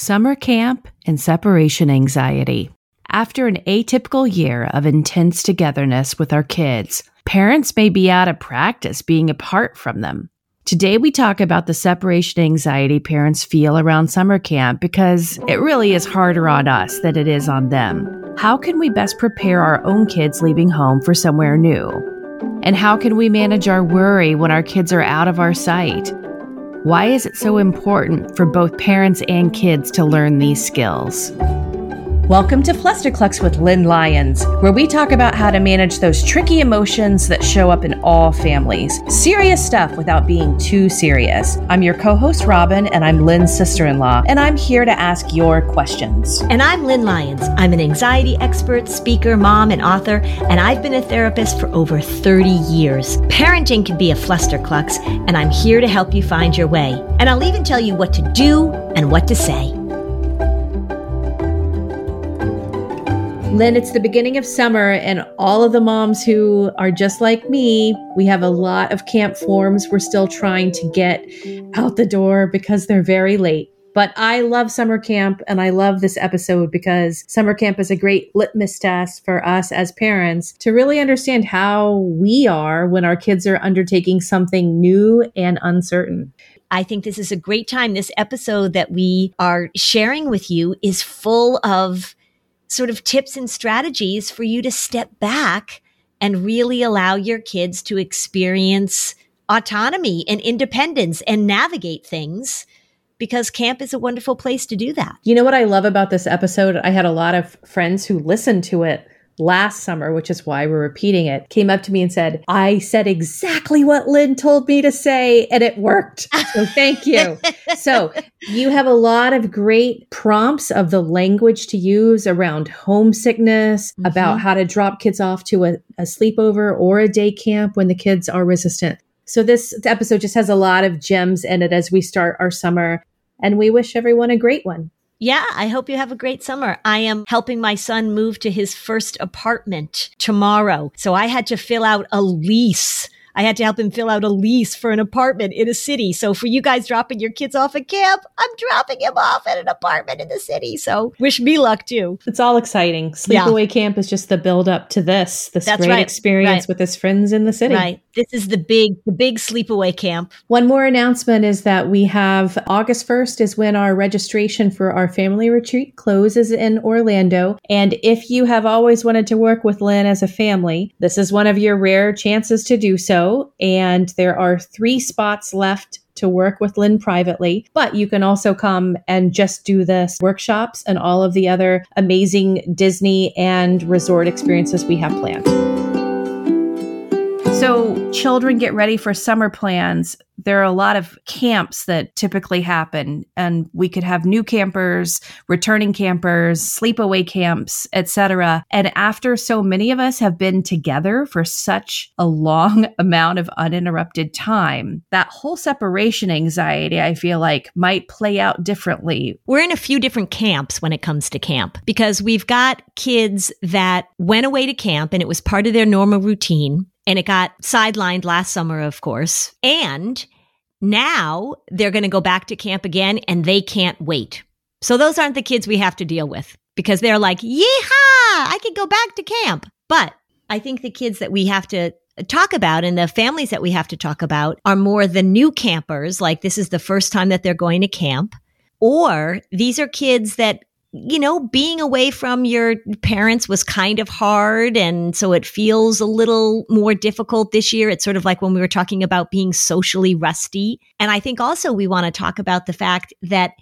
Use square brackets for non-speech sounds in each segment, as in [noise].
summer camp, and separation anxiety. After an atypical year of intense togetherness with our kids, parents may be out of practice being apart from them. Today, we talk about the separation anxiety parents feel around summer camp because it really is harder on us than it is on them. How can we best prepare our own kids leaving home for somewhere new? And how can we manage our worry when our kids are out of our sight? Why is it so important for both parents and kids to learn these skills? Welcome to Flusterclux with Lynn Lyons, where we talk about how to manage those tricky emotions that show up in all families. Serious stuff without being too serious. I'm your co host, Robin, and I'm Lynn's sister in law, and I'm here to ask your questions. And I'm Lynn Lyons. I'm an anxiety expert, speaker, mom, and author, and I've been a therapist for over 30 years. Parenting can be a flusterclux, and I'm here to help you find your way. And I'll even tell you what to do and what to say. Lynn, it's the beginning of summer, and all of the moms who are just like me, we have a lot of camp forms we're still trying to get out the door because they're very late. But I love summer camp and I love this episode because summer camp is a great litmus test for us as parents to really understand how we are when our kids are undertaking something new and uncertain. I think this is a great time. This episode that we are sharing with you is full of sort of tips and strategies for you to step back and really allow your kids to experience autonomy and independence and navigate things because camp is a wonderful place to do that. You know what I love about this episode? I had a lot of friends who listened to it last summer, which is why we're repeating it, came up to me and said, I said exactly what Lynn told me to say, and it worked. [laughs] So thank you. so you have a lot of great prompts of the language to use around homesickness, mm-hmm. about how to drop kids off to a, a sleepover or a day camp when the kids are resistant. So this episode just has a lot of gems in it as we start our summer. And we wish everyone a great one. Yeah, I hope you have a great summer. I am helping my son move to his first apartment tomorrow. So I had to fill out a lease I had to help him fill out a lease for an apartment in a city. So for you guys dropping your kids off at camp, I'm dropping him off at an apartment in the city. So wish me luck too. It's all exciting. Sleepaway yeah. camp is just the build up to this, this That's great right. experience right. with his friends in the city. Right. This is the big, the big sleepaway camp. One more announcement is that we have August 1st is when our registration for our family retreat closes in Orlando. And if you have always wanted to work with Lynn as a family, this is one of your rare chances to do so and there are three spots left to work with Lynn privately, but you can also come and just do the workshops and all of the other amazing Disney and resort experiences we have planned. So, children get ready for summer plans. There are a lot of camps that typically happen and we could have new campers returning campers sleepaway camps etc and after so many of us have been together for such a long [laughs] amount of uninterrupted time that whole separation anxiety i feel like might play out differently. We're in a few different camps when it comes to camp because we've got kids that went away to camp and it was part of their normal routine and it got sidelined last summer, of course. And now they're going to go back to camp again and they can't wait. So those aren't the kids we have to deal with because they're like, yeehaw, I can go back to camp. But I think the kids that we have to talk about and the families that we have to talk about are more the new campers. Like this is the first time that they're going to camp. Or these are kids that you know, being away from your parents was kind of hard. And so it feels a little more difficult this year. It's sort of like when we were talking about being socially rusty. And I think also we want to talk about the fact that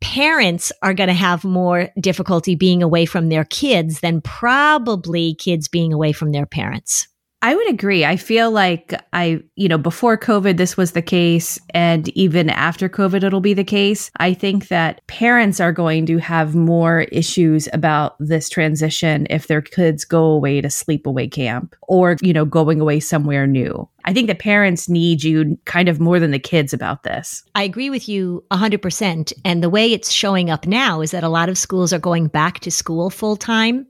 parents are going to have more difficulty being away from their kids than probably kids being away from their parents. I would agree. I feel like I, you know, before COVID, this was the case. And even after COVID, it'll be the case. I think that parents are going to have more issues about this transition if their kids go away to sleepaway camp or, you know, going away somewhere new. I think the parents need you kind of more than the kids about this. I agree with you 100%. And the way it's showing up now is that a lot of schools are going back to school full time.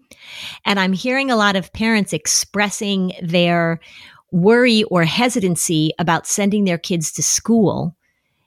And I'm hearing a lot of parents expressing their worry or hesitancy about sending their kids to school.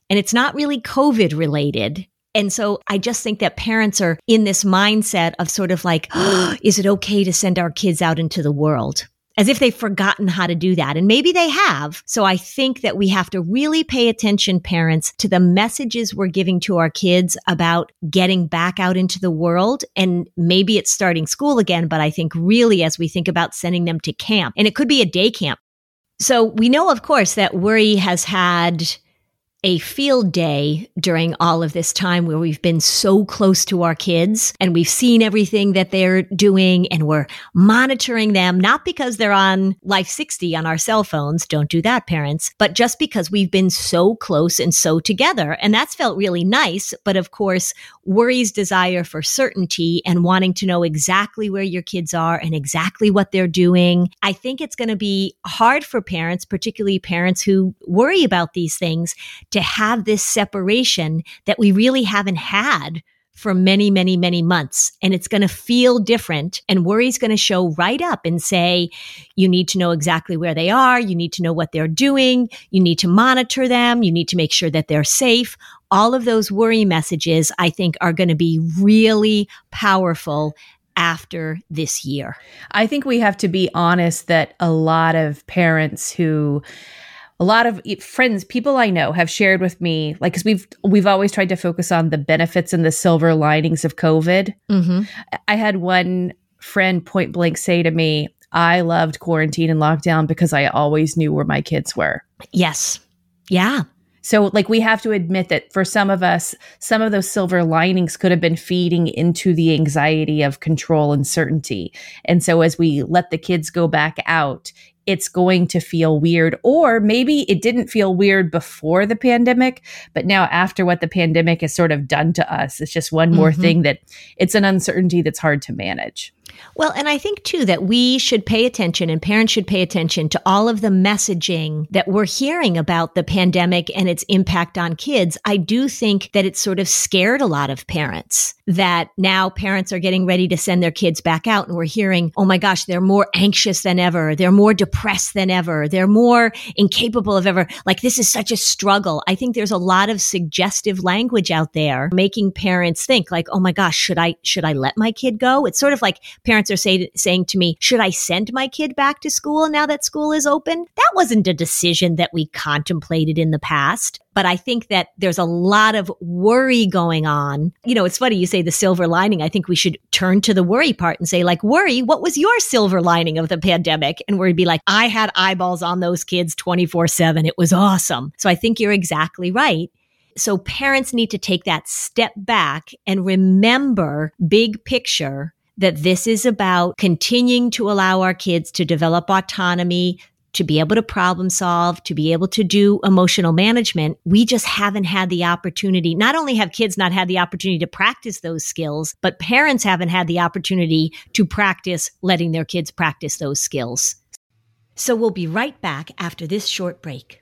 And it's not really COVID related. And so I just think that parents are in this mindset of sort of like, oh, [gasps] is it okay to send our kids out into the world? As if they've forgotten how to do that. And maybe they have. So I think that we have to really pay attention, parents, to the messages we're giving to our kids about getting back out into the world. And maybe it's starting school again, but I think really as we think about sending them to camp, and it could be a day camp. So we know, of course, that Worry has had a field day during all of this time where we've been so close to our kids and we've seen everything that they're doing and we're monitoring them, not because they're on Life 60 on our cell phones. Don't do that, parents, but just because we've been so close and so together. And that's felt really nice. But of course, worry's desire for certainty and wanting to know exactly where your kids are and exactly what they're doing. I think it's going to be hard for parents, particularly parents who worry about these things to have this separation that we really haven't had for many, many, many months. And it's going to feel different. And worry's going to show right up and say, you need to know exactly where they are. You need to know what they're doing. You need to monitor them. You need to make sure that they're safe. All of those worry messages, I think, are going to be really powerful after this year. I think we have to be honest that a lot of parents who a lot of friends people i know have shared with me like because we've we've always tried to focus on the benefits and the silver linings of covid mm-hmm. i had one friend point blank say to me i loved quarantine and lockdown because i always knew where my kids were yes yeah so, like, we have to admit that for some of us, some of those silver linings could have been feeding into the anxiety of control and certainty. And so, as we let the kids go back out, it's going to feel weird. Or maybe it didn't feel weird before the pandemic, but now after what the pandemic has sort of done to us, it's just one more mm-hmm. thing that it's an uncertainty that's hard to manage. Well, and I think too that we should pay attention and parents should pay attention to all of the messaging that we're hearing about the pandemic and its impact on kids. I do think that it sort of scared a lot of parents that now parents are getting ready to send their kids back out and we're hearing, oh my gosh, they're more anxious than ever. They're more depressed than ever. They're more incapable of ever. Like this is such a struggle. I think there's a lot of suggestive language out there making parents think like, oh my gosh, should I, should I let my kid go? It's sort of like parents are say, saying to me, should I send my kid back to school now that school is open? That wasn't a decision that we contemplated in the past. But I think that there's a lot of worry going on. You know, it's funny you say the silver lining. I think we should turn to the worry part and say, like, worry, what was your silver lining of the pandemic? And we'd be like, I had eyeballs on those kids 24 7. It was awesome. So I think you're exactly right. So parents need to take that step back and remember big picture that this is about continuing to allow our kids to develop autonomy, to be able to problem solve, to be able to do emotional management. We just haven't had the opportunity. Not only have kids not had the opportunity to practice those skills, but parents haven't had the opportunity to practice letting their kids practice those skills. So we'll be right back after this short break.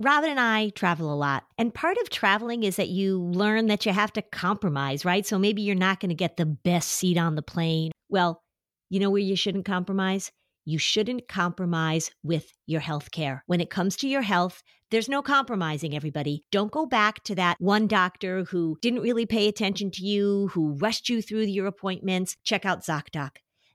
Robin and I travel a lot, and part of traveling is that you learn that you have to compromise, right? So maybe you're not going to get the best seat on the plane. Well, you know where you shouldn't compromise? You shouldn't compromise with your health care. When it comes to your health, there's no compromising, everybody. Don't go back to that one doctor who didn't really pay attention to you, who rushed you through your appointments. Check out ZocDoc.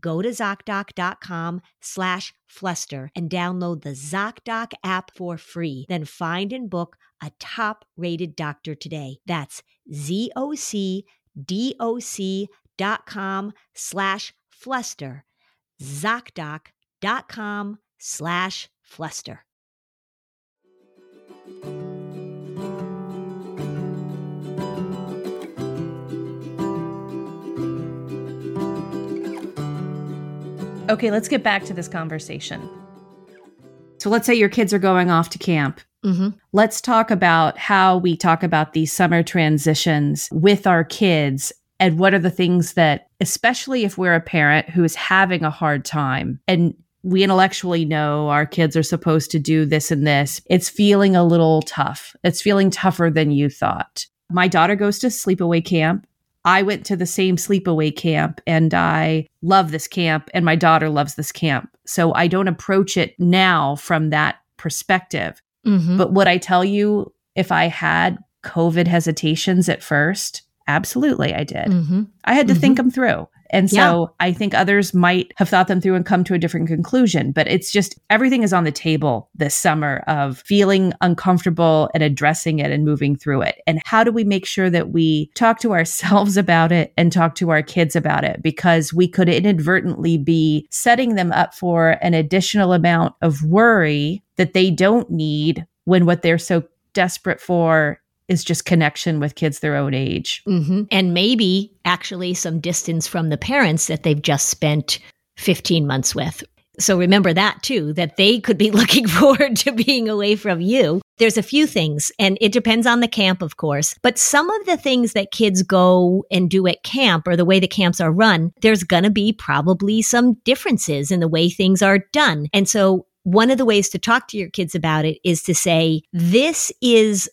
go to ZocDoc.com slash fluster and download the ZocDoc app for free. Then find and book a top rated doctor today. That's ZocDoc.com slash fluster. ZocDoc.com slash fluster. Okay, let's get back to this conversation. So let's say your kids are going off to camp. Mm-hmm. Let's talk about how we talk about these summer transitions with our kids and what are the things that, especially if we're a parent who is having a hard time and we intellectually know our kids are supposed to do this and this, it's feeling a little tough. It's feeling tougher than you thought. My daughter goes to sleepaway camp. I went to the same sleepaway camp and I love this camp and my daughter loves this camp. So I don't approach it now from that perspective. Mm-hmm. But would I tell you if I had COVID hesitations at first? Absolutely, I did. Mm-hmm. I had to mm-hmm. think them through. And so yeah. I think others might have thought them through and come to a different conclusion. But it's just everything is on the table this summer of feeling uncomfortable and addressing it and moving through it. And how do we make sure that we talk to ourselves [laughs] about it and talk to our kids about it? Because we could inadvertently be setting them up for an additional amount of worry that they don't need when what they're so desperate for is just connection with kids their own age. Mm-hmm. And maybe actually some distance from the parents that they've just spent 15 months with. So remember that too, that they could be [laughs] looking forward to being away from you. There's a few things, and it depends on the camp, of course, but some of the things that kids go and do at camp or the way the camps are run, there's going to be probably some differences in the way things are done. And so one of the ways to talk to your kids about it is to say, this is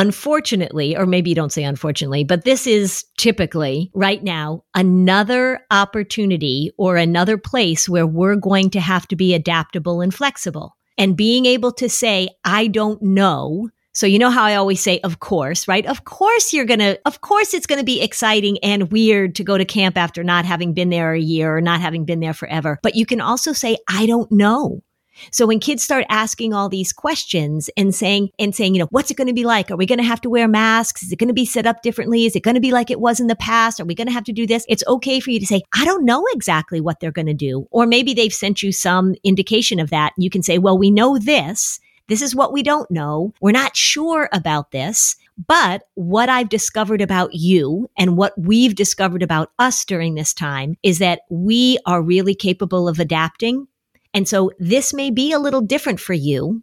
Unfortunately, or maybe you don't say unfortunately, but this is typically right now another opportunity or another place where we're going to have to be adaptable and flexible. And being able to say, I don't know So you know how I always say, of course, right? Of course you're going to, of course it's going to be exciting and weird to go to camp after not having been there a year or not having been there forever. But you can also say, I don't know. So when kids start asking all these questions and saying, and saying, you know, what's it going to be like? Are we going to have to wear masks? Is it going to be set up differently? Is it going to be like it was in the past? Are we going to have to do this? It's okay for you to say, I don't know exactly what they're going to do. Or maybe they've sent you some indication of that. You can say, well, we know this. This is what we don't know. We're not sure about this. But what I've discovered about you and what we've discovered about us during this time is that we are really capable of adapting and so this may be a little different for you,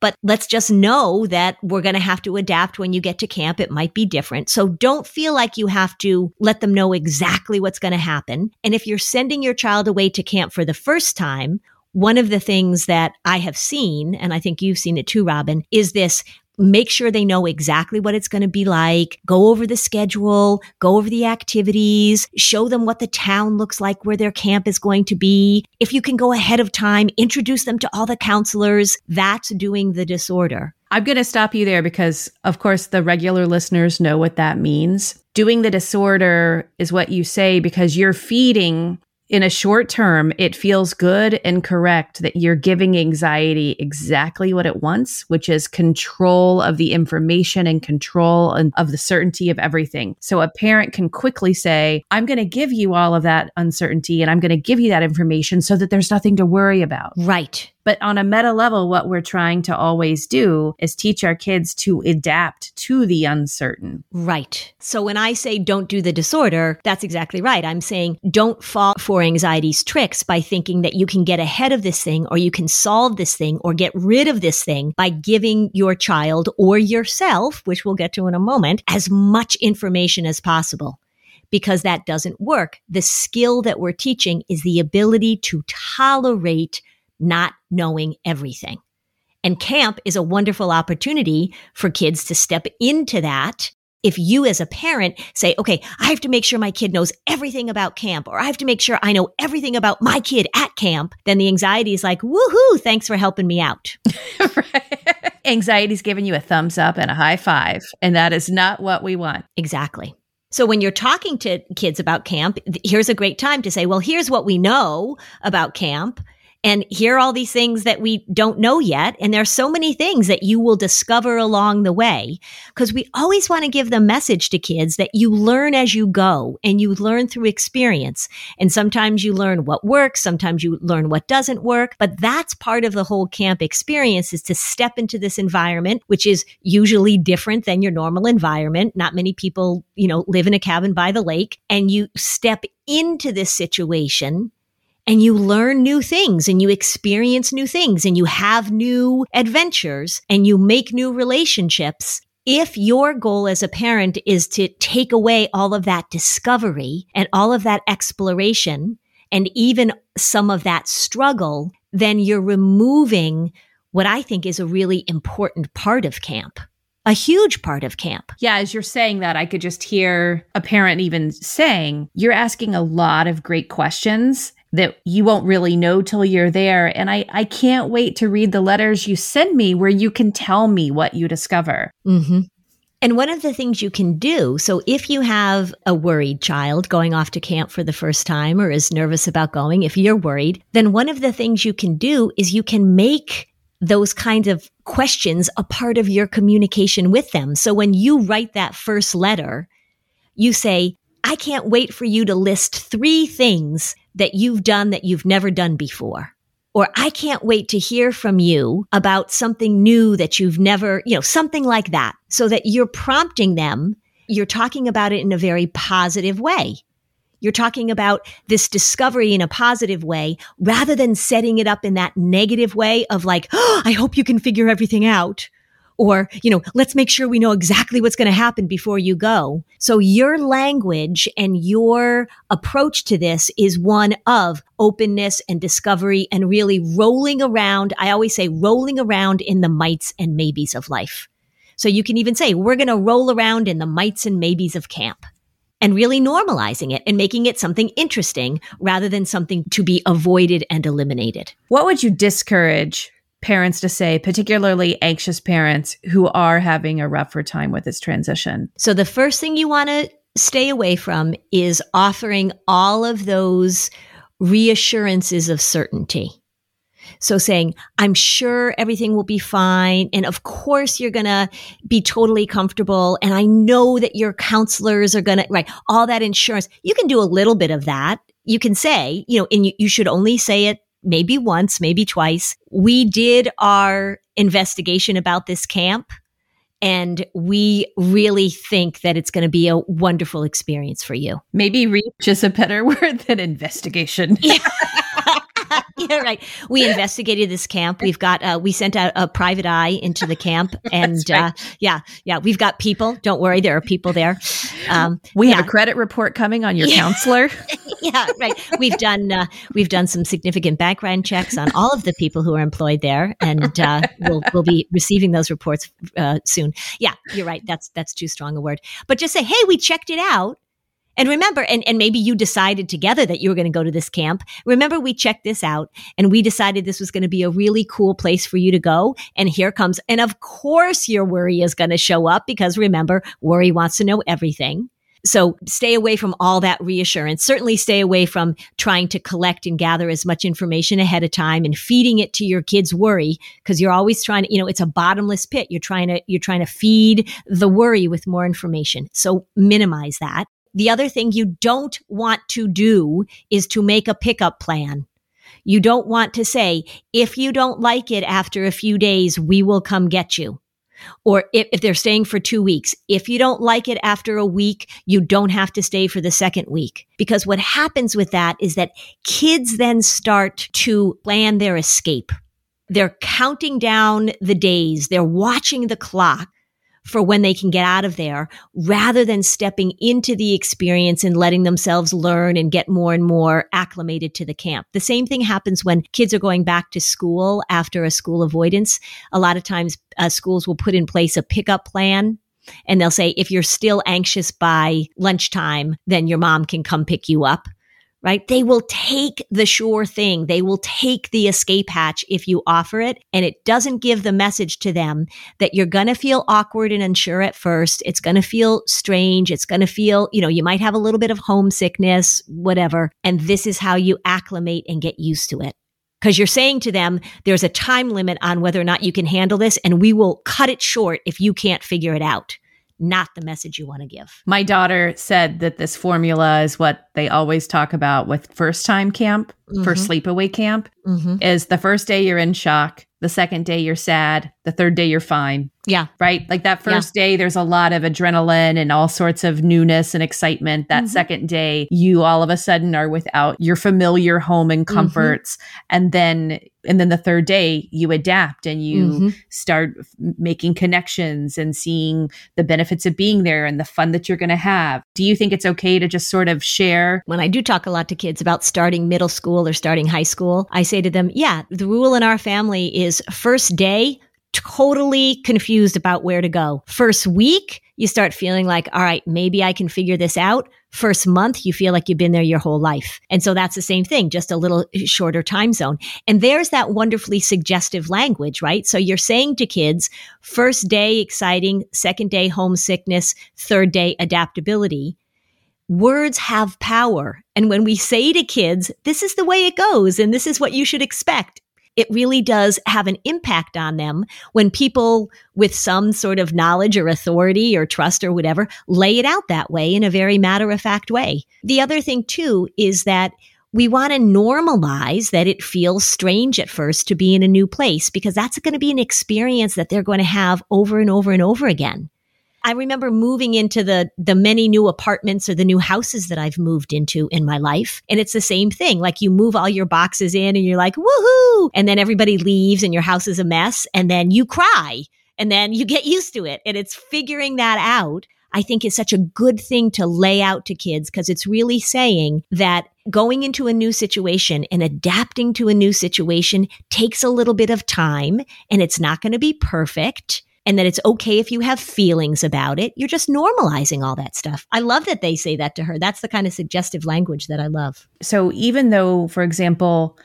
but let's just know that we're going to have to adapt when you get to camp. It might be different. So don't feel like you have to let them know exactly what's going to happen. And if you're sending your child away to camp for the first time, one of the things that I have seen, and I think you've seen it too, Robin, is this make sure they know exactly what it's going to be like, go over the schedule, go over the activities, show them what the town looks like where their camp is going to be. If you can go ahead of time, introduce them to all the counselors, that's doing the disorder. I'm going to stop you there because, of course, the regular listeners know what that means. Doing the disorder is what you say because you're feeding in a short term, it feels good and correct that you're giving anxiety exactly what it wants, which is control of the information and control of the certainty of everything. So a parent can quickly say, I'm going to give you all of that uncertainty and I'm going to give you that information so that there's nothing to worry about. Right. But on a meta level, what we're trying to always do is teach our kids to adapt to the uncertain. Right. So when I say don't do the disorder, that's exactly right. I'm saying don't fall for anxiety's tricks by thinking that you can get ahead of this thing or you can solve this thing or get rid of this thing by giving your child or yourself, which we'll get to in a moment, as much information as possible because that doesn't work. The skill that we're teaching is the ability to tolerate not knowing everything. And camp is a wonderful opportunity for kids to step into that. If you as a parent say, okay, I have to make sure my kid knows everything about camp, or I have to make sure I know everything about my kid at camp, then the anxiety is like, woohoo, thanks for helping me out. [laughs] right. Anxiety's giving you a thumbs up and a high five. And that is not what we want. Exactly. So when you're talking to kids about camp, here's a great time to say, well, here's what we know about camp and here are all these things that we don't know yet. And there's so many things that you will discover along the way because we always want to give the message to kids that you learn as you go and you learn through experience. And sometimes you learn what works. Sometimes you learn what doesn't work, but that's part of the whole camp experience is to step into this environment, which is usually different than your normal environment. Not many people, you know, live in a cabin by the lake and you step into this situation and you learn new things and you experience new things and you have new adventures and you make new relationships. If your goal as a parent is to take away all of that discovery and all of that exploration and even some of that struggle, then you're removing what I think is a really important part of camp a huge part of camp. Yeah, as you're saying that, I could just hear a parent even saying, You're asking a lot of great questions that you won't really know till you're there. And I, I can't wait to read the letters you send me where you can tell me what you discover. Mm-hmm. And one of the things you can do, so if you have a worried child going off to camp for the first time or is nervous about going, if you're worried, then one of the things you can do is you can make those kinds of questions a part of your communication with them. So when you write that first letter, you say, I can't wait for you to list three things that you've done that you've never done before. Or I can't wait to hear from you about something new that you've never, you know, something like that. So that you're prompting them. You're talking about it in a very positive way. You're talking about this discovery in a positive way rather than setting it up in that negative way of like, oh, [gasps] I hope you can figure everything out or, you know, let's make sure we know exactly what's going to happen before you go. So your language and your approach to this is one of openness and discovery and really rolling around. I always say rolling around in the mights and maybes of life. So you can even say, we're going to roll around in the mights and maybes of camp and really normalizing it and making it something interesting rather than something to be avoided and eliminated. What would you discourage parents to say, particularly anxious parents who are having a rougher time with this transition? So, the first thing you want to stay away from is offering all of those reassurances of certainty. So saying, I'm sure everything will be fine. And of course you're going to be totally comfortable. And I know that your counselors are going to, right? All that insurance. You can do a little bit of that. You can say, you know, and you, you should only say it maybe once, maybe twice. We did our investigation about this camp and we really think that it's going to be a wonderful experience for you. Maybe reach is a better [laughs] word than investigation. Yeah. [laughs] [laughs] yeah, right. We investigated this camp. We've got uh, we sent out a private eye into the camp, [laughs] and right. uh, yeah, yeah, we've got people. Don't worry, there are people there. Um, we yeah. have a credit report coming on your yeah. counselor. [laughs] yeah, right. We've done uh, we've done some significant background checks on all of the people who are employed there, and uh, we'll we'll be receiving those reports uh, soon. Yeah, you're right. That's that's too strong a word. But just say, hey, we checked it out and remember, and, and maybe you decided together that you were going to go to this camp. Remember, we checked this out and we decided this was going to be a really cool place for you to go. And here comes, and of course your worry is going to show up because remember, worry wants to know everything. So stay away from all that reassurance. Certainly stay away from trying to collect and gather as much information ahead of time and feeding it to your kids' worry because you're always trying to, you know, it's a bottomless pit. You're trying to, you're trying to feed the worry with more information. So minimize that. The other thing you don't want to do is to make a pickup plan. You don't want to say, if you don't like it after a few days, we will come get you. Or if, if, they're staying for two weeks, if you don't like it after a week, you don't have to stay for the second week. Because what happens with that is that kids then start to plan their escape. They're counting down the days. They're watching the clock for when they can get out of there rather than stepping into the experience and letting themselves learn and get more and more acclimated to the camp. The same thing happens when kids are going back to school after a school avoidance. A lot of times uh, schools will put in place a pickup plan and they'll say, if you're still anxious by lunchtime, then your mom can come pick you up right? They will take the sure thing. They will take the escape hatch if you offer it. And it doesn't give the message to them that you're going to feel awkward and unsure at first. It's going to feel strange. It's going to feel, you know, you might have a little bit of homesickness, whatever. And this is how you acclimate and get used to it. Because you're saying to them, there's a time limit on whether or not you can handle this, and we will cut it short if you can't figure it out not the message you want to give. My daughter said that this formula is what they always talk about with first time camp mm-hmm. for sleepaway camp mm-hmm. is the first day you're in shock, the second day you're sad, the third day you're fine. Yeah. Right? Like that first yeah. day there's a lot of adrenaline and all sorts of newness and excitement. That mm-hmm. second day you all of a sudden are without your familiar home and mm-hmm. comforts and then and then the third day you adapt and you mm-hmm. start making connections and seeing the benefits of being there and the fun that you're going to have. Do you think it's okay to just sort of share? When I do talk a lot to kids about starting middle school or starting high school, I say to them, yeah, the rule in our family is first day, totally confused about where to go. First week, you start feeling like, all right, maybe I can figure this out. First month, you feel like you've been there your whole life. And so that's the same thing, just a little shorter time zone. And there's that wonderfully suggestive language, right? So you're saying to kids, first day exciting, second day homesickness, third day adaptability words have power. And when we say to kids, this is the way it goes and this is what you should expect, it really does have an impact on them when people with some sort of knowledge or authority or trust or whatever lay it out that way in a very matter of fact way. The other thing too is that we want to normalize that it feels strange at first to be in a new place because that's going to be an experience that they're going to have over and over and over again. I remember moving into the the many new apartments or the new houses that I've moved into in my life. And it's the same thing. Like you move all your boxes in and you're like, woohoo! And then everybody leaves and your house is a mess. And then you cry and then you get used to it. And it's figuring that out. I think is such a good thing to lay out to kids because it's really saying that going into a new situation and adapting to a new situation takes a little bit of time and it's not going to be perfect and that it's okay if you have feelings about it. You're just normalizing all that stuff. I love that they say that to her. That's the kind of suggestive language that I love. So even though, for example,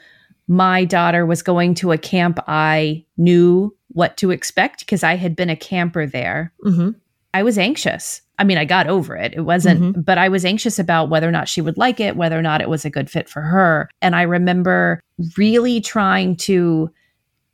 my daughter was going to a camp, I knew what to expect because I had been a camper there. Mm-hmm. I was anxious. I mean, I got over it. It wasn't, mm-hmm. but I was anxious about whether or not she would like it, whether or not it was a good fit for her. And I remember really trying to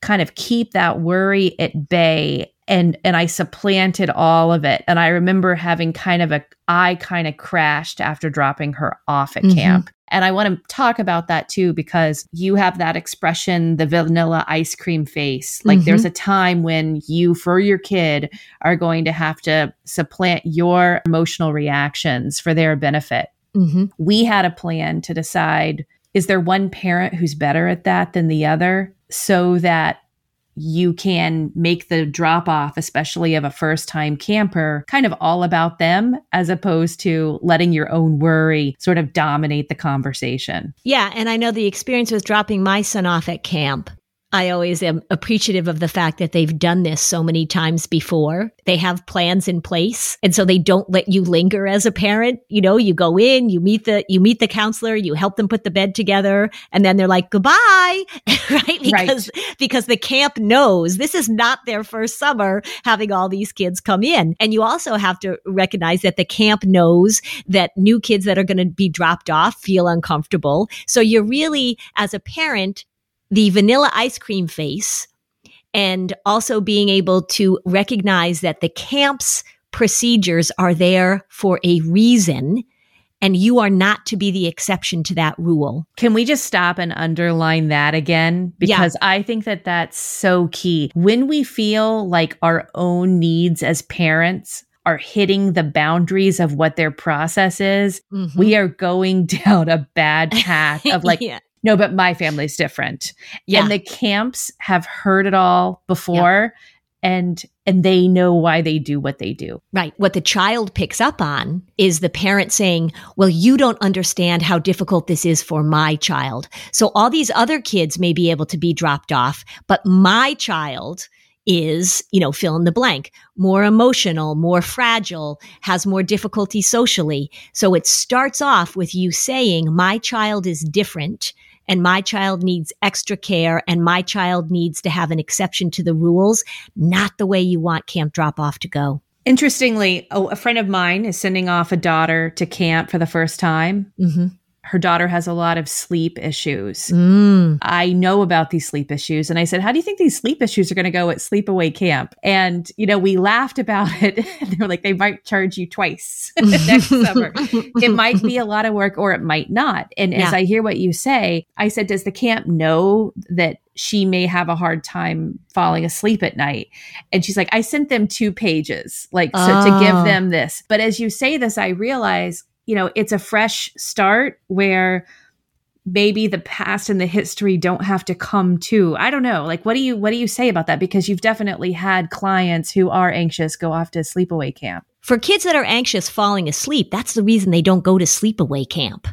kind of keep that worry at bay and and I supplanted all of it. And I remember having kind of a I kind of crashed after dropping her off at mm-hmm. camp. And I want to talk about that too because you have that expression, the vanilla ice cream face. Like mm-hmm. there's a time when you, for your kid, are going to have to supplant your emotional reactions for their benefit. Mm-hmm. We had a plan to decide is there one parent who's better at that than the other so that you can make the drop off, especially of a first time camper, kind of all about them as opposed to letting your own worry sort of dominate the conversation. Yeah. And I know the experience with dropping my son off at camp I always am appreciative of the fact that they've done this so many times before. They have plans in place. And so they don't let you linger as a parent. You know, you go in, you meet the, you meet the counselor, you help them put the bed together, and then they're like, goodbye. [laughs] right? Because, right. because the camp knows this is not their first summer having all these kids come in. And you also have to recognize that the camp knows that new kids that are going to be dropped off feel uncomfortable. So you're really, as a parent, the vanilla ice cream face and also being able to recognize that the camp's procedures are there for a reason and you are not to be the exception to that rule. Can we just stop and underline that again? Because yeah. I think that that's so key. When we feel like our own needs as parents are hitting the boundaries of what their process is, mm-hmm. we are going [laughs] down a bad path of like, [laughs] yeah no, but my family's different. Yeah. And the camps have heard it all before. Yeah. And and they know why they do what they do. Right. What the child picks up on is the parent saying, "Well, you don't understand how difficult this is for my child. So all these other kids may be able to be dropped off, but my child is, you know, fill in the blank, more emotional, more fragile, has more difficulty socially. So it starts off with you saying, my child is different and my child needs extra care and my child needs to have an exception to the rules, not the way you want camp drop off to go. Interestingly, a, friend of mine is sending off a daughter to camp for the first time. Mm-hmm her daughter has a lot of sleep issues. Mm. I know about these sleep issues. And I said, How do you think these sleep issues are going to go at sleepaway camp? And, you know, we laughed about [laughs] it. they were like, They might charge you twice [laughs] next summer. It might be a lot of work or it might not. And yeah. as I hear what you say, I said, Does the camp know that she may have a hard time falling asleep at night. And she's like, I sent them two pages, like, so oh. to give oh. them this. But as you say this, I realize you know, it's a fresh start where maybe the past and the history don't have to come to. I don't know. Like what do you what do you say about that because you've definitely had clients who are anxious go off to sleepaway camp. For kids that are anxious falling asleep, that's the reason they don't go to sleepaway camp.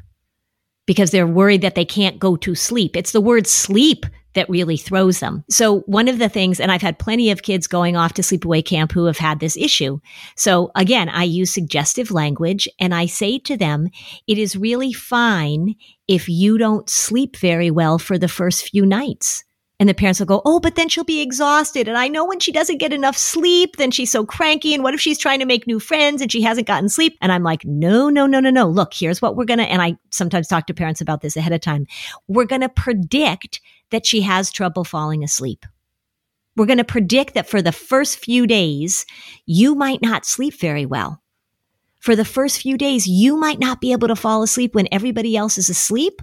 Because they're worried that they can't go to sleep. It's the word sleep that really throws them. So one of the things, and I've had plenty of kids going off to sleepaway camp who have had this issue. So again, I use suggestive language and I say to them, it is really fine if you don't sleep very well for the first few nights. And the parents will go, Oh, but then she'll be exhausted. And I know when she doesn't get enough sleep, then she's so cranky. And what if she's trying to make new friends and she hasn't gotten sleep? And I'm like, No, no, no, no, no. Look, here's what we're going to, and I sometimes talk to parents about this ahead of time. We're going to predict that she has trouble falling asleep. We're going to predict that for the first few days, you might not sleep very well. For the first few days, you might not be able to fall asleep when everybody else is asleep.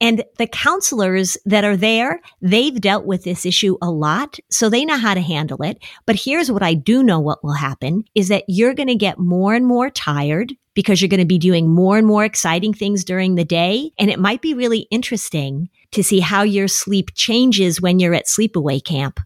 And the counselors that are there, they've dealt with this issue a lot, so they know how to handle it. But here's what I do know what will happen is that you're going to get more and more tired because you're going to be doing more and more exciting things during the day. And it might be really interesting to see how your sleep changes when you're at sleepaway camp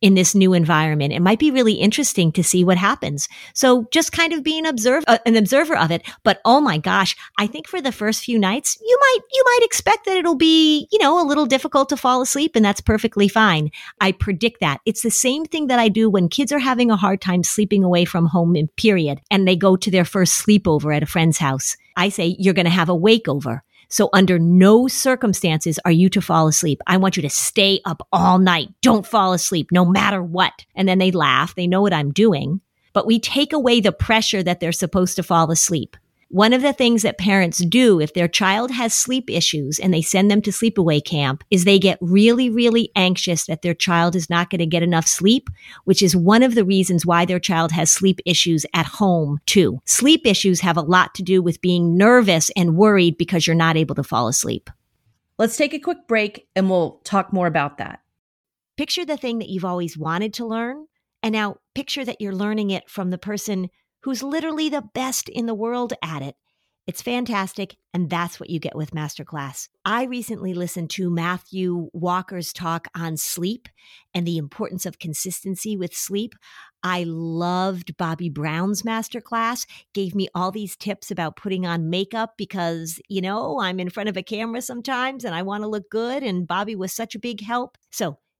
in this new environment. It might be really interesting to see what happens. So just kind of being observe uh, an observer of it. But oh my gosh, I think for the first few nights, you might you might expect that it'll be, you know, a little difficult to fall asleep and that's perfectly fine. I predict that. It's the same thing that I do when kids are having a hard time sleeping away from home period and they go to their first sleepover at a friend's house. I say you're going to have a wakeover So under no circumstances are you to fall asleep. I want you to stay up all night. Don't fall asleep no matter what. And then they laugh. They know what I'm doing, but we take away the pressure that they're supposed to fall asleep. One of the things that parents do if their child has sleep issues and they send them to sleepaway camp is they get really, really anxious that their child is not going to get enough sleep, which is one of the reasons why their child has sleep issues at home too. Sleep issues have a lot to do with being nervous and worried because you're not able to fall asleep. Let's take a quick break and we'll talk more about that. Picture the thing that you've always wanted to learn. And now picture that you're learning it from the person who's literally the best in the world at it. It's fantastic, and that's what you get with Masterclass. I recently listened to Matthew Walker's talk on sleep and the importance of consistency with sleep. I loved Bobbi Brown's masterclass, gave me all these tips about putting on makeup because, you know, I'm in front of a camera sometimes and I want to look good. And Bobbi was such a big help. So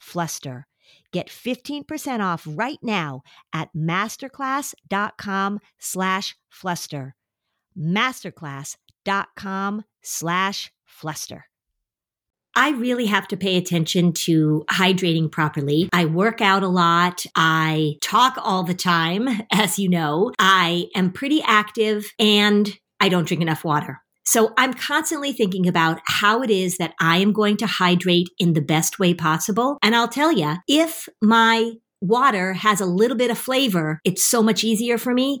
fluster. Get 15% off right now at masterclass.com slash fluster. Masterclass.com slash fluster. I really have to pay attention to hydrating properly. I work out a lot. I talk all the time, [laughs] as you know. I am pretty active and I don't drink enough water. So I'm constantly thinking about how it is that I am going to hydrate in the best way possible. And I'll tell you, if my water has a little bit of flavor, it's so much easier for me.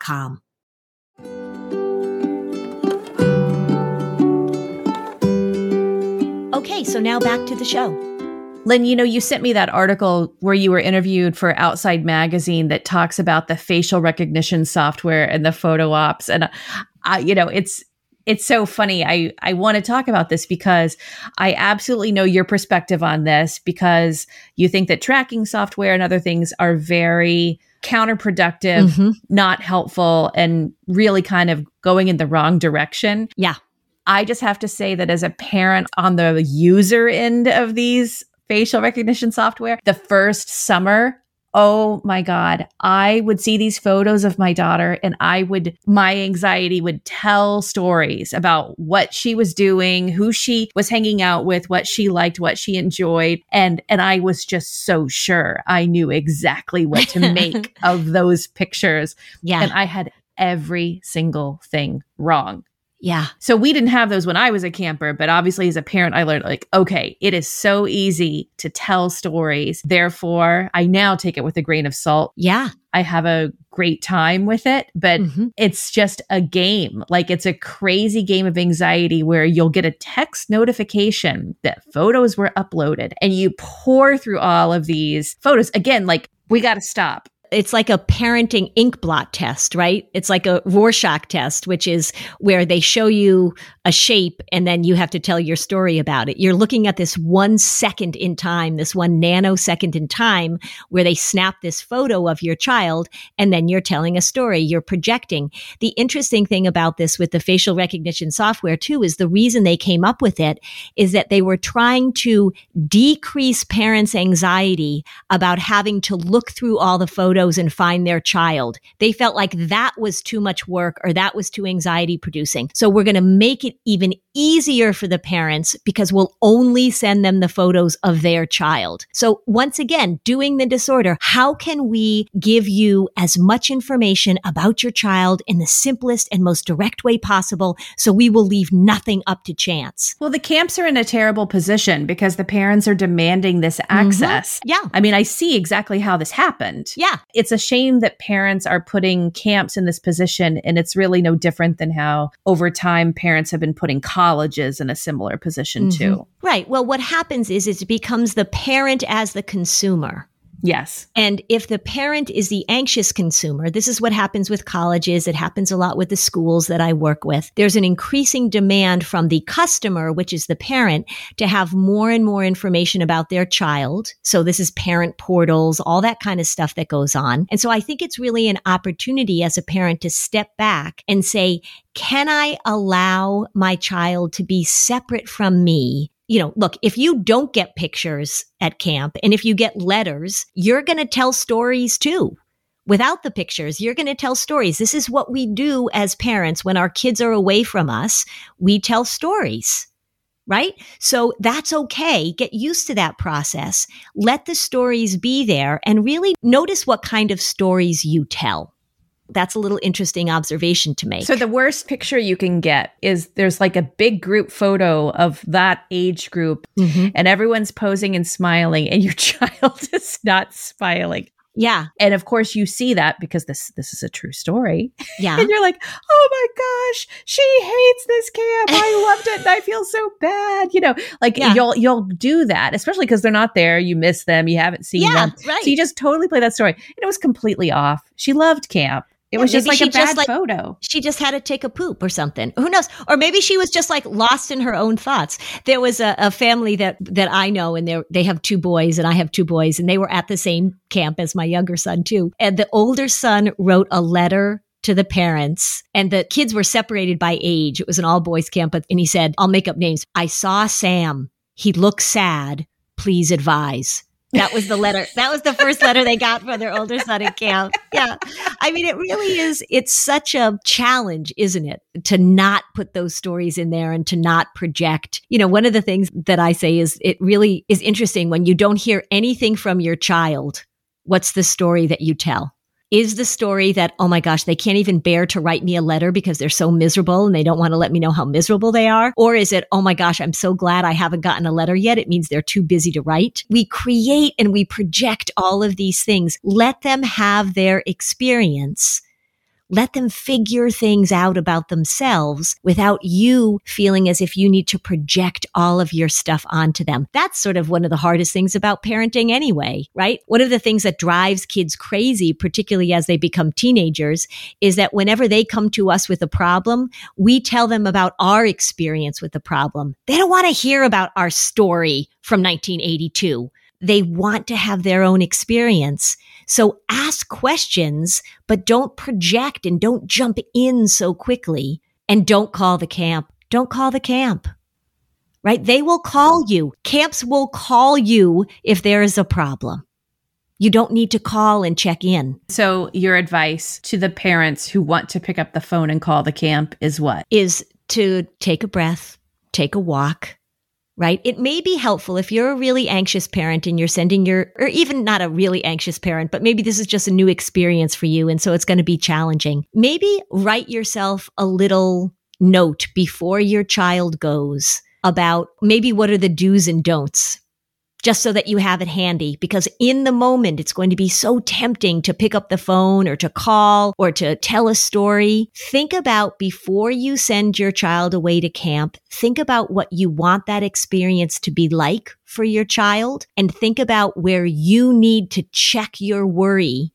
com. Okay, so now back to the show. Lynn, you know, you sent me that article where you were interviewed for Outside Magazine that talks about the facial recognition software and the photo ops. And, uh, you know, it's it's so funny. I, I want to talk about this because I absolutely know your perspective on this because you think that tracking software and other things are very counterproductive, mm-hmm. not helpful, and really kind of going in the wrong direction. Yeah. I just have to say that as a parent on the user end of these facial recognition software, the first summer oh my God, I would see these photos of my daughter and I would, my anxiety would tell stories about what she was doing, who she was hanging out with, what she liked, what she enjoyed. And, and I was just so sure I knew exactly what to [laughs] make of those pictures. Yeah. And I had every single thing wrong. Yeah. So we didn't have those when I was a camper, but obviously as a parent, I learned like, okay, it is so easy to tell stories. Therefore, I now take it with a grain of salt. Yeah. I have a great time with it, but mm-hmm. it's just a game. Like it's a crazy game of anxiety where you'll get a text notification that photos were uploaded and you pore through all of these photos. Again, like we got to stop it's like a parenting ink blot test, right? It's like a Rorschach test, which is where they show you a shape and then you have to tell your story about it. You're looking at this one second in time, this one nanosecond in time where they snap this photo of your child and then you're telling a story, you're projecting. The interesting thing about this with the facial recognition software too is the reason they came up with it is that they were trying to decrease parents' anxiety about having to look through all the photos and find their child. They felt like that was too much work or that was too anxiety producing. So we're going to make it even easier for the parents because we'll only send them the photos of their child. So once again, doing the disorder, how can we give you as much information about your child in the simplest and most direct way possible so we will leave nothing up to chance? Well, the camps are in a terrible position because the parents are demanding this mm-hmm. access. Mm-hmm. Yeah. I mean, I see exactly how this happened. Yeah it's a shame that parents are putting camps in this position. And it's really no different than how over time parents have been putting colleges in a similar position mm-hmm. too. Right. Well, what happens is it becomes the parent as the consumer. Yes. And if the parent is the anxious consumer, this is what happens with colleges. It happens a lot with the schools that I work with. There's an increasing demand from the customer, which is the parent, to have more and more information about their child. So this is parent portals, all that kind of stuff that goes on. And so I think it's really an opportunity as a parent to step back and say, can I allow my child to be separate from me you know, look, if you don't get pictures at camp and if you get letters, you're going to tell stories too. Without the pictures, you're going to tell stories. This is what we do as parents when our kids are away from us. We tell stories, right? So that's okay. Get used to that process. Let the stories be there and really notice what kind of stories you tell. That's a little interesting observation to make. So the worst picture you can get is there's like a big group photo of that age group mm-hmm. and everyone's posing and smiling and your [laughs] child is not smiling. Yeah. And of course you see that because this this is a true story. Yeah. [laughs] and you're like, "Oh my gosh, she hates this camp. I [laughs] loved it and I feel so bad." You know, like yeah. you'll you'll do that, especially because they're not there, you miss them, you haven't seen yeah, them. Right. So you just totally play that story. And it was completely off. She loved camp. It yeah, was just like a bad like, photo. She just had to take a poop or something. Who knows? Or maybe she was just like lost in her own thoughts. There was a, a family that that I know, and they they have two boys, and I have two boys, and they were at the same camp as my younger son too. And the older son wrote a letter to the parents and the kids were separated by age. It was an all boys camp, and he said, I'll make up names. I saw Sam. He looks sad. Please advise. That was the letter. That was the first letter they got from their older son at camp. Yeah. I mean, it really is, it's such a challenge, isn't it? To not put those stories in there and to not project. You know, one of the things that I say is it really is interesting when you don't hear anything from your child. What's the story that you tell? Is the story that, oh my gosh, they can't even bear to write me a letter because they're so miserable and they don't want to let me know how miserable they are? Or is it, oh my gosh, I'm so glad I haven't gotten a letter yet. It means they're too busy to write. We create and we project all of these things. Let them have their experience Let them figure things out about themselves without you feeling as if you need to project all of your stuff onto them. That's sort of one of the hardest things about parenting anyway, right? One of the things that drives kids crazy, particularly as they become teenagers, is that whenever they come to us with a problem, we tell them about our experience with the problem. They don't want to hear about our story from 1982. They want to have their own experience. So ask questions, but don't project and don't jump in so quickly. And don't call the camp. Don't call the camp. Right? They will call you. Camps will call you if there is a problem. You don't need to call and check in. So, your advice to the parents who want to pick up the phone and call the camp is what? Is to take a breath, take a walk, right? It may be helpful if you're a really anxious parent and you're sending your, or even not a really anxious parent, but maybe this is just a new experience for you. And so it's going to be challenging. Maybe write yourself a little note before your child goes about maybe what are the do's and don'ts just so that you have it handy because in the moment it's going to be so tempting to pick up the phone or to call or to tell a story. Think about before you send your child away to camp, think about what you want that experience to be like for your child and think about where you need to check your worry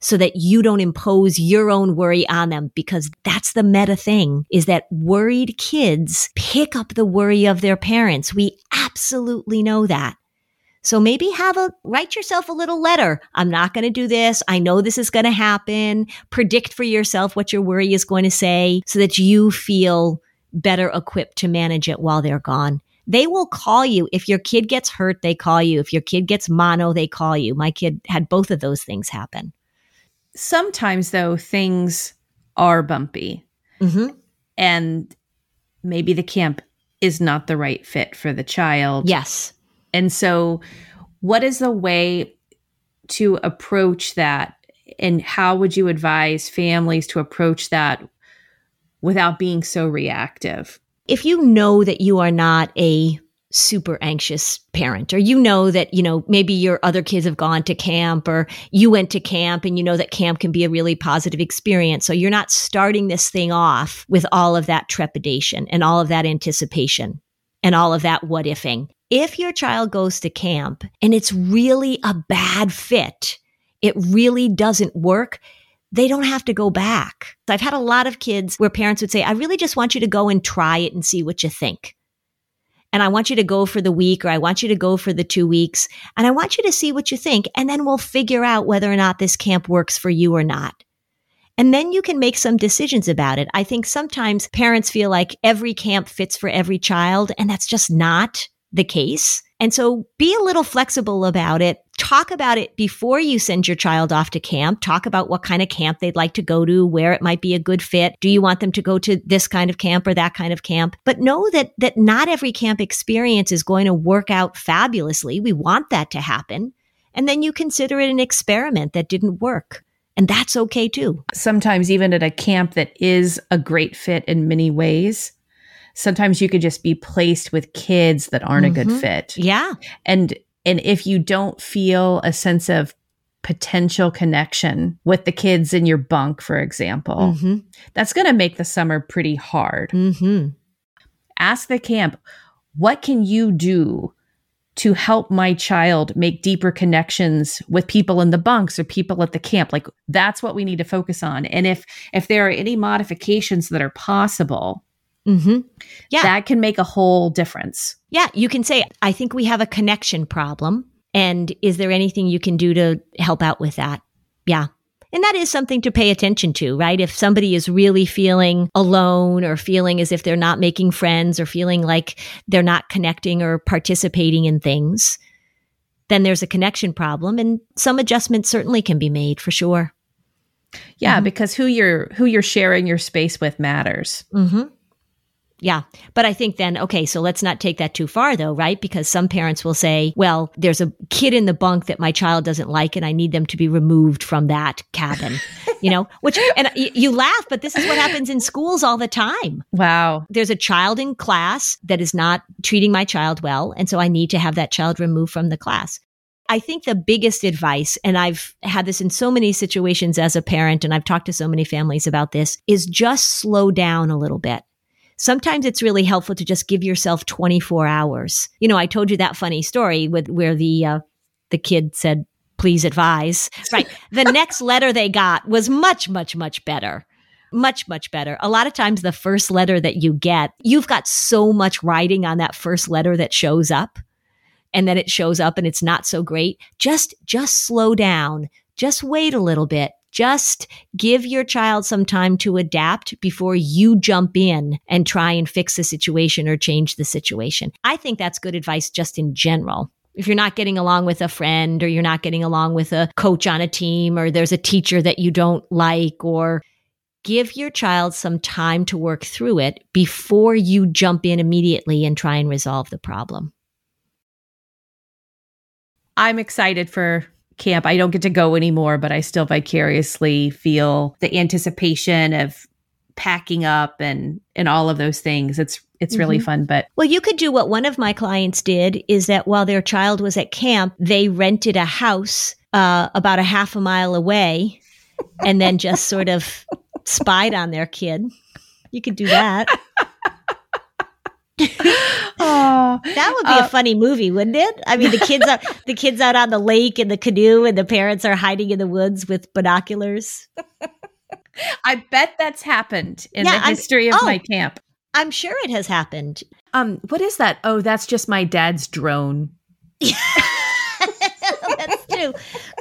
so that you don't impose your own worry on them because that's the meta thing is that worried kids pick up the worry of their parents. We absolutely know that. So maybe have a write yourself a little letter. I'm not going to do this. I know this is going to happen. Predict for yourself what your worry is going to say so that you feel better equipped to manage it while they're gone. They will call you. If your kid gets hurt, they call you. If your kid gets mono, they call you. My kid had both of those things happen. Sometimes, though, things are bumpy. Mm-hmm. And maybe the camp is not the right fit for the child. Yes. And so, what is the way to approach that? And how would you advise families to approach that without being so reactive? If you know that you are not a super anxious parent or you know that you know maybe your other kids have gone to camp or you went to camp and you know that camp can be a really positive experience so you're not starting this thing off with all of that trepidation and all of that anticipation and all of that what ifing if your child goes to camp and it's really a bad fit, it really doesn't work, they don't have to go back. I've had a lot of kids where parents would say, I really just want you to go and try it and see what you think. And I want you to go for the week or I want you to go for the two weeks and I want you to see what you think. And then we'll figure out whether or not this camp works for you or not. And then you can make some decisions about it. I think sometimes parents feel like every camp fits for every child and that's just not the case. And so be a little flexible about it. Talk about it before you send your child off to camp. Talk about what kind of camp they'd like to go to, where it might be a good fit. Do you want them to go to this kind of camp or that kind of camp? But know that, that not every camp experience is going to work out fabulously. We want that to happen. And then you consider it an experiment that didn't work. And that's okay too. Sometimes, even at a camp that is a great fit in many ways, sometimes you could just be placed with kids that aren't mm-hmm. a good mm-hmm. fit. Yeah. And and if you don't feel a sense of potential connection with the kids in your bunk, for example, mm-hmm. that's going to make the summer pretty hard. Mm-hmm. Ask the camp, what can you do to help my child make deeper connections with people in the bunks or people at the camp like that's what we need to focus on and if if there are any modifications that are possible Mm-hmm. Yeah. That can make a whole difference. Yeah. You can say, I think we have a connection problem. And is there anything you can do to help out with that? Yeah. And that is something to pay attention to, right? If somebody is really feeling alone or feeling as if they're not making friends or feeling like they're not connecting or participating in things, then there's a connection problem and some adjustments certainly can be made for sure. Yeah, mm-hmm. because who you're who you're sharing your space with matters. Mm-hmm. Yeah. But I think then, okay, so let's not take that too far though, right? Because some parents will say, well, there's a kid in the bunk that my child doesn't like and I need them to be removed from that cabin, [laughs] you know, which, and you, you laugh, but this is what happens in schools all the time. Wow. There's a child in class that is not treating my child well. And so I need to have that child removed from the class. I think the biggest advice, and I've had this in so many situations as a parent, and I've talked to so many families about this, is just slow down a little bit. Sometimes it's really helpful to just give yourself 24 hours. You know, I told you that funny story with where the uh, the kid said, "Please advise." [laughs] Right. the next letter they got was much, much, much better much, much better. A lot of times, the first letter that you get, you've got so much writing on that first letter that shows up and then it shows up and it's not so great. Just, just slow down. Just wait a little bit. Just give your child some time to adapt before you jump in and try and fix the situation or change the situation. I think that's good advice just in general if you're not getting along with a friend or you're not getting along with a coach on a team or there's a teacher that you don't like or give your child some time to work through it before you jump in immediately and try and resolve the problem. I'm excited for camp. I don't get to go anymore, but I still vicariously feel the anticipation of packing up and and all of those things. It's it's mm-hmm. really fun, but Well, you could do what one of my clients did is that while their child was at camp, they rented a house uh, about a half a mile away and then just sort of [laughs] spied on their kid. You could do that. [laughs] oh, that would be uh, a funny movie, wouldn't it? I mean, the kids are [laughs] the kids out on the lake in the canoe, and the parents are hiding in the woods with binoculars. I bet that's happened in yeah, the history I'm, of oh, my camp. I'm sure it has happened. Um, what is that? Oh, that's just my dad's drone. [laughs] That's true.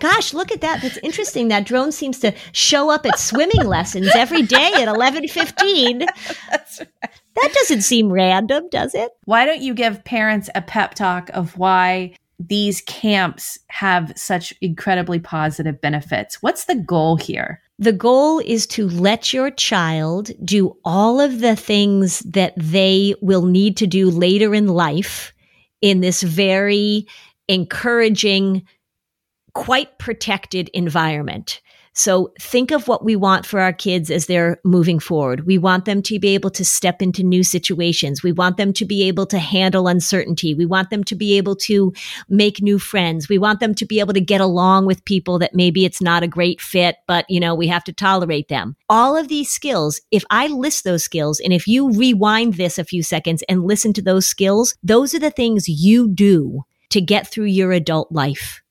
Gosh, look at that. That's interesting. That drone seems to show up at swimming lessons every day at 11:15. That's right. That doesn't seem random, does it? Why don't you give parents a pep talk of why these camps have such incredibly positive benefits? What's the goal here? The goal is to let your child do all of the things that they will need to do later in life in this very encouraging, quite protected environment. So think of what we want for our kids as they're moving forward. We want them to be able to step into new situations. We want them to be able to handle uncertainty. We want them to be able to make new friends. We want them to be able to get along with people that maybe it's not a great fit, but you know, we have to tolerate them. All of these skills, if I list those skills and if you rewind this a few seconds and listen to those skills, those are the things you do to get through your adult life.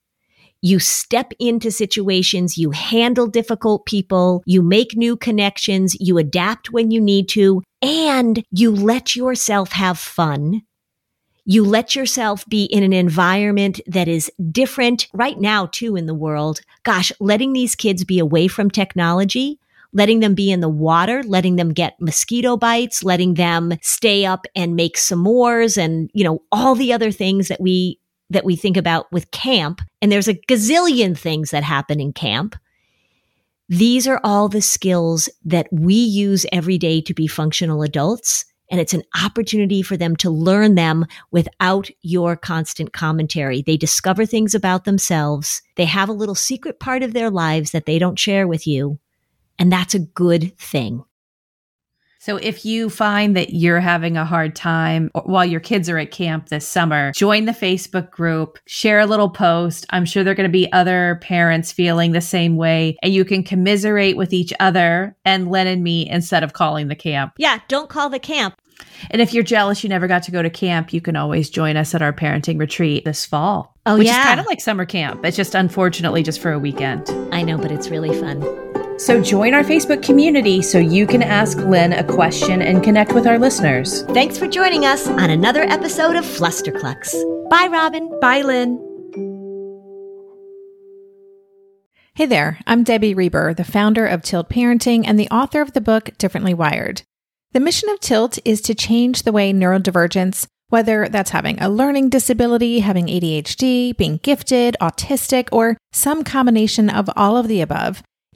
You step into situations, you handle difficult people, you make new connections, you adapt when you need to, and you let yourself have fun. You let yourself be in an environment that is different right now, too, in the world. Gosh, letting these kids be away from technology, letting them be in the water, letting them get mosquito bites, letting them stay up and make s'mores and, you know, all the other things that we that we think about with camp, and there's a gazillion things that happen in camp. These are all the skills that we use every day to be functional adults. And it's an opportunity for them to learn them without your constant commentary. They discover things about themselves. They have a little secret part of their lives that they don't share with you. And that's a good thing. So if you find that you're having a hard time while your kids are at camp this summer, join the Facebook group, share a little post. I'm sure there are going to be other parents feeling the same way and you can commiserate with each other and Lynn and me instead of calling the camp. Yeah, don't call the camp. And if you're jealous you never got to go to camp, you can always join us at our parenting retreat this fall. Oh, which yeah. is kind of like summer camp. It's just unfortunately just for a weekend. I know, but it's really fun. So join our Facebook community so you can ask Lynn a question and connect with our listeners. Thanks for joining us on another episode of Flusterclux. Bye, Robin. Bye, Lynn. Hey there, I'm Debbie Reber, the founder of Tilt Parenting and the author of the book Differently Wired. The mission of Tilt is to change the way neurodivergence, whether that's having a learning disability, having ADHD, being gifted, autistic, or some combination of all of the above,